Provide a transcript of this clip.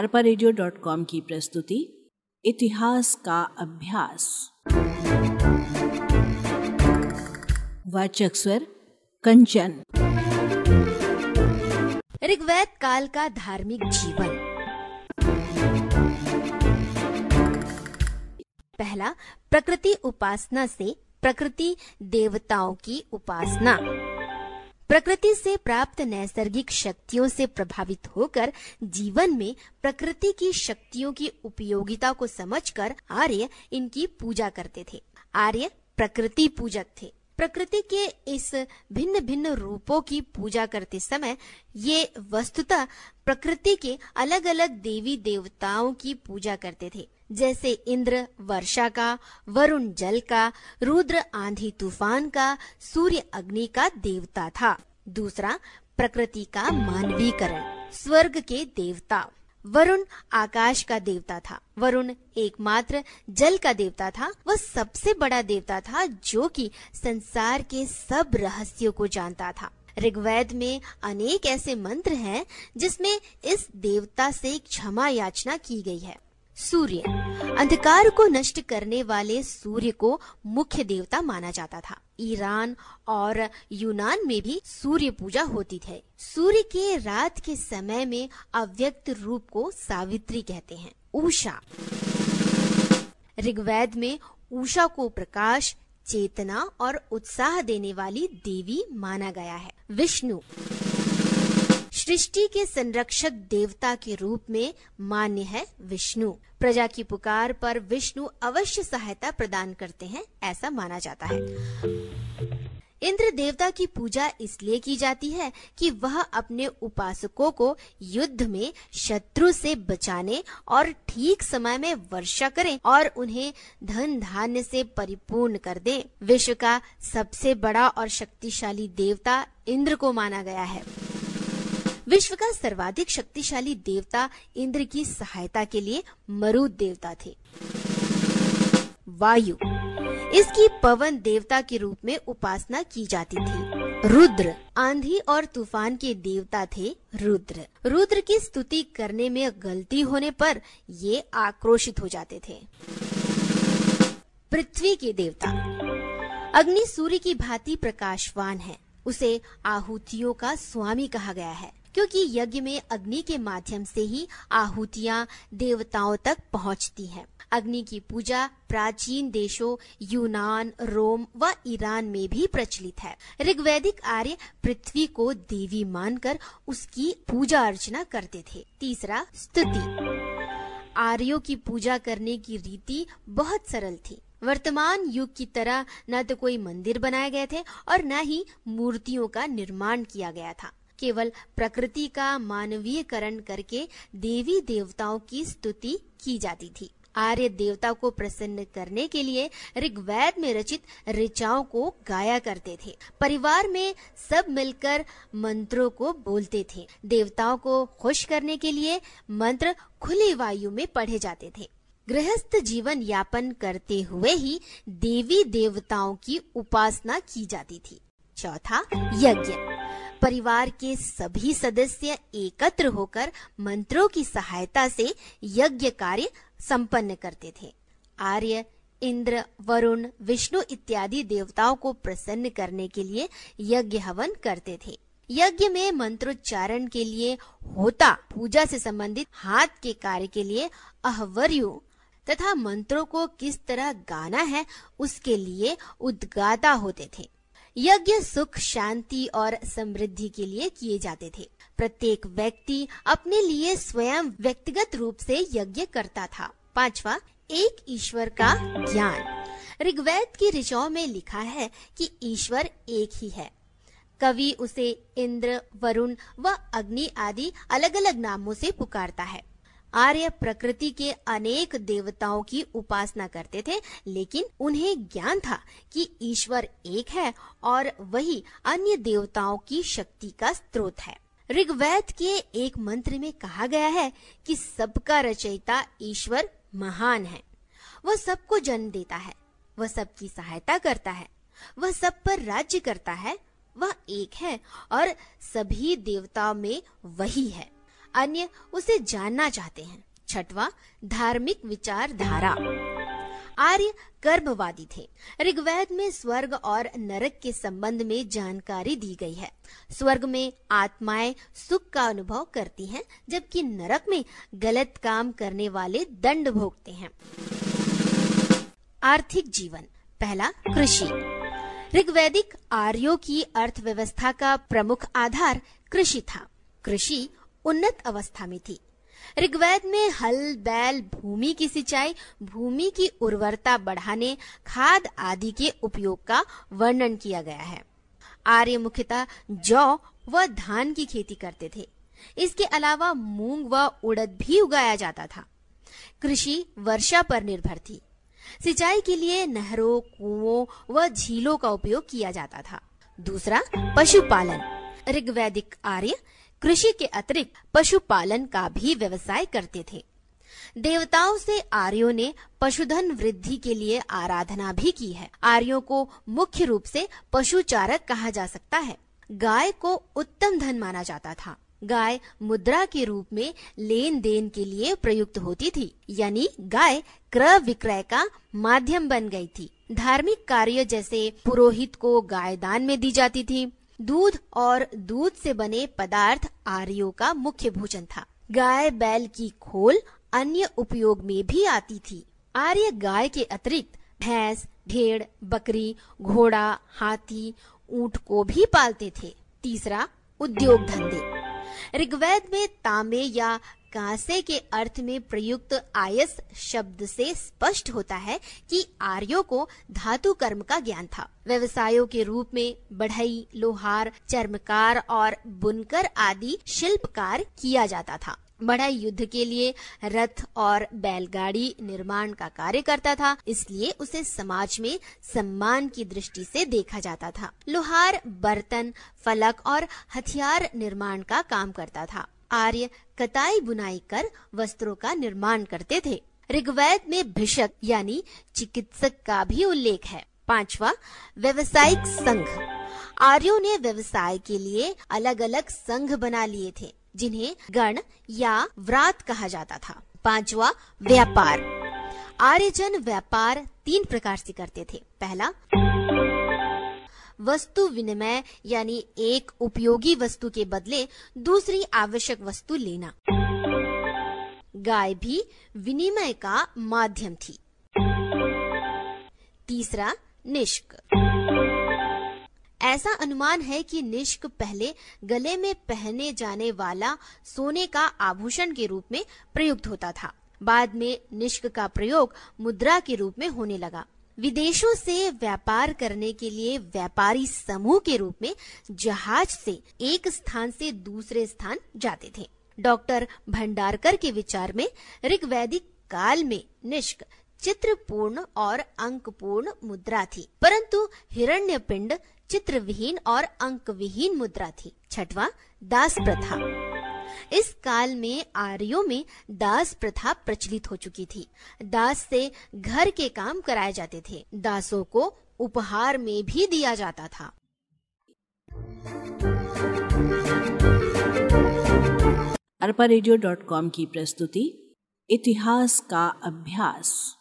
अरपा की प्रस्तुति, इतिहास का अभ्यास। वाचक स्वर, कंचन। ऋग्वेद काल का धार्मिक जीवन। पहला, प्रकृति उपासना से प्रकृति देवताओं की उपासना। प्रकृति से प्राप्त नैसर्गिक शक्तियों से प्रभावित होकर जीवन में प्रकृति की शक्तियों की उपयोगिता को समझकर आर्य इनकी पूजा करते थे। आर्य प्रकृति पूजक थे। प्रकृति के इस भिन्न भिन्न रूपों की पूजा करते समय ये वस्तुतः प्रकृति के अलग अलग देवी देवताओं की पूजा करते थे। जैसे इंद्र वर्षा का, वरुण जल का, रुद्र आंधी तूफ़ान का, सूर्य अग्नि का देवता था। दूसरा, प्रकृति का मानवीकरण, स्वर्ग के देवता। वरुण आकाश का देवता था। वरुण एकमात्र जल का देवता था। वह सबसे बड़ा देवता था जो कि संसार के सब रहस्यों को जानता था। ऋग्वेद में अनेक ऐसे मंत्र हैं जिसमें इस देवता से क्षमा याचना की गई है। सूर्य। अंधकार को नष्ट करने वाले सूर्य को मुख्य देवता माना जाता था। ईरान और यूनान में भी सूर्य पूजा होती थी। सूर्य के रात के समय में अव्यक्त रूप को सावित्री कहते हैं। उषा ऋग्वेद में उषा को प्रकाश, चेतना और उत्साह देने वाली देवी माना गया है। विष्णु। सृष्टि के संरक्षक देवता के रूप में मान्य है विष्णु। प्रजा की पुकार पर विष्णु अवश्य सहायता प्रदान करते हैं, ऐसा माना जाता है। इंद्र देवता की पूजा इसलिए की जाती है कि वह अपने उपासकों को युद्ध में शत्रु से बचाने और ठीक समय में वर्षा करें और उन्हें धन धान्य से परिपूर्ण कर दे। विश्व का सबसे बड़ा और शक्तिशाली देवता इंद्र को माना गया है। विश्व का सर्वाधिक शक्तिशाली देवता इंद्र की सहायता के लिए मरुद देवता थे। वायु, इसकी पवन देवता के रूप में उपासना की जाती थी। रुद्र, आंधी और तूफ़ान के देवता थे रुद्र। रुद्र की स्तुति करने में गलती होने पर ये आक्रोशित हो जाते थे। पृथ्वी के देवता, अग्नि सूर्य की भांति प्रकाशवान है। उसे आहुतियों का स्वामी कहा गया है। क्योंकि यज्ञ में अग्नि के माध्यम से ही आहुतियाँ देवताओं तक पहुँचती हैं। अग्नि की पूजा प्राचीन देशों, यूनान, रोम व ईरान में भी प्रचलित है। ऋग्वैदिक आर्य पृथ्वी को देवी मानकर उसकी पूजा अर्चना करते थे। तीसरा, स्तुति। आर्यों की पूजा करने की रीति बहुत सरल थी। वर्तमान युग की तरह न तो कोई मंदिर बनाए गए थे और न ही मूर्तियों का निर्माण किया गया था। केवल प्रकृति का मानवीयकरण करके देवी देवताओं की स्तुति की जाती थी। आर्य देवता को प्रसन्न करने के लिए ऋग्वेद में रचित ऋचाओं को गाया करते थे। परिवार में सब मिलकर मंत्रों को बोलते थे। देवताओं को खुश करने के लिए मंत्र खुली वायु में पढ़े जाते थे। गृहस्थ जीवन यापन करते हुए ही देवी देवताओं की उपासना की जाती थी। चौथा यज्ञ। परिवार के सभी सदस्य एकत्र होकर मंत्रों की सहायता से यज्ञ कार्य संपन्न करते थे। आर्य, इंद्र, वरुण, विष्णु इत्यादि देवताओं को प्रसन्न करने के लिए यज्ञ हवन करते थे। यज्ञ में मंत्रोच्चारण के लिए होता, पूजा से संबंधित हाथ के कार्य के लिए अहवर्यु तथा मंत्रों को किस तरह गाना है उसके लिए उद्गाता होते थे। यज्ञ, सुख, शांति और समृद्धि के लिए किए जाते थे। प्रत्येक व्यक्ति अपने लिए स्वयं व्यक्तिगत रूप से यज्ञ करता था। पांचवा, एक ईश्वर का ज्ञान। ऋग्वेद की ऋचाओं में लिखा है कि ईश्वर एक ही है। कवि उसे इंद्र, वरुण व अग्नि आदि अलग अलग नामों से पुकारता है। आर्य प्रकृति के अनेक देवताओं की उपासना करते थे, लेकिन उन्हें ज्ञान था कि ईश्वर एक है और वही अन्य देवताओं की शक्ति का स्रोत है। ऋग्वेद के एक मंत्र में कहा गया है कि सबका रचयिता ईश्वर महान है। वह सबको जन्म देता है, वह सबकी सहायता करता है, वह सब पर राज्य करता है, वह एक है और सभी देवताओं में वही है। अन्य उसे जानना चाहते हैं। छठवा, धार्मिक विचारधारा। आर्य गर्भवादी थे। ऋग्वेद में स्वर्ग और नरक के संबंध में जानकारी दी गई है। स्वर्ग में आत्माएँ सुख का अनुभव करती हैं, जबकि नरक में गलत काम करने वाले दंड भोगते हैं। आर्थिक जीवन। पहला, कृषि। ऋग्वैदिक आर्यों की अर्थव्यवस्था का प्रमुख आधार कृषि था। कृषि उन्नत अवस्था में थी। ऋग्वेद में हल, बैल, भूमि की सिंचाई, भूमि की उर्वरता बढ़ाने, खाद आदि के उपयोग का वर्णन किया गया है। आर्य मुख्यतः जौ व धान की खेती करते थे। इसके अलावा मूंग व उड़द भी उगाया जाता था। कृषि वर्षा पर निर्भर थी। सिंचाई के लिए नहरों, कुओं व झीलों का उपयोग किया जाता था। दूसरा, पशुपालन। ऋग्वैदिक आर्य कृषि के अतिरिक्त पशुपालन का भी व्यवसाय करते थे। देवताओं से आर्यों ने पशुधन वृद्धि के लिए आराधना भी की है। आर्यों को मुख्य रूप से पशुचारक कहा जा सकता है। गाय को उत्तम धन माना जाता था। गाय मुद्रा के रूप में लेन देन के लिए प्रयुक्त होती थी, यानी गाय क्रय विक्रय का माध्यम बन गई थी। धार्मिक कार्य जैसे पुरोहित को गाय दान में दी जाती थी। दूध और दूध से बने पदार्थ आर्यो का मुख्य भोजन था। गाय बैल की खोल अन्य उपयोग में भी आती थी। आर्य गाय के अतिरिक्त भैंस, भेड़, बकरी, घोड़ा, हाथी, ऊँट को भी पालते थे। तीसरा, उद्योग धंधे। ऋग्वेद में तांबे या कांसे के अर्थ में प्रयुक्त आयस शब्द से स्पष्ट होता है कि आर्यों को धातु कर्म का ज्ञान था। व्यवसायों के रूप में बढ़ई, लोहार, चर्मकार और बुनकर आदि शिल्पकार किया जाता था। बढ़ई युद्ध के लिए रथ और बैलगाड़ी निर्माण का कार्य करता था, इसलिए उसे समाज में सम्मान की दृष्टि से देखा जाता था। लोहार, बर्तन, फलक और हथियार निर्माण का काम करता था। आर्य कताई बुनाई कर वस्त्रों का निर्माण करते थे। ऋग्वेद में भिषक यानी चिकित्सक का भी उल्लेख है। पांचवा, व्यवसायिक संघ। आर्यों ने व्यवसाय के लिए अलग अलग संघ बना लिए थे। जिन्हें गण या व्रात कहा जाता था। पांचवा, व्यापार। आर्यजन व्यापार तीन प्रकार से करते थे। पहला, वस्तु विनिमय, यानी एक उपयोगी वस्तु के बदले दूसरी आवश्यक वस्तु लेना। गाय भी विनिमय का माध्यम थी। तीसरा, निष्क। ऐसा अनुमान है कि निष्क पहले गले में पहने जाने वाला सोने का आभूषण के रूप में प्रयुक्त होता था। बाद में निष्क का प्रयोग मुद्रा के रूप में होने लगा। विदेशों से व्यापार करने के लिए व्यापारी समूह के रूप में जहाज़ से एक स्थान से दूसरे स्थान जाते थे। डॉक्टर भंडारकर के विचार में ऋग्वैदिक काल में निष्क चित्रपूर्ण और अंकपूर्ण मुद्रा थी, परंतु हिरण्य पिंड चित्र विहीन और अंक विहीन मुद्रा थी। छठवा, दास प्रथा। इस काल में आर्यों में दास प्रथा प्रचलित हो चुकी थी। दास से घर के काम कराए जाते थे। दासों को उपहार में भी दिया जाता था। अरपा रेडियो डॉट कॉम की प्रस्तुति, इतिहास का अभ्यास।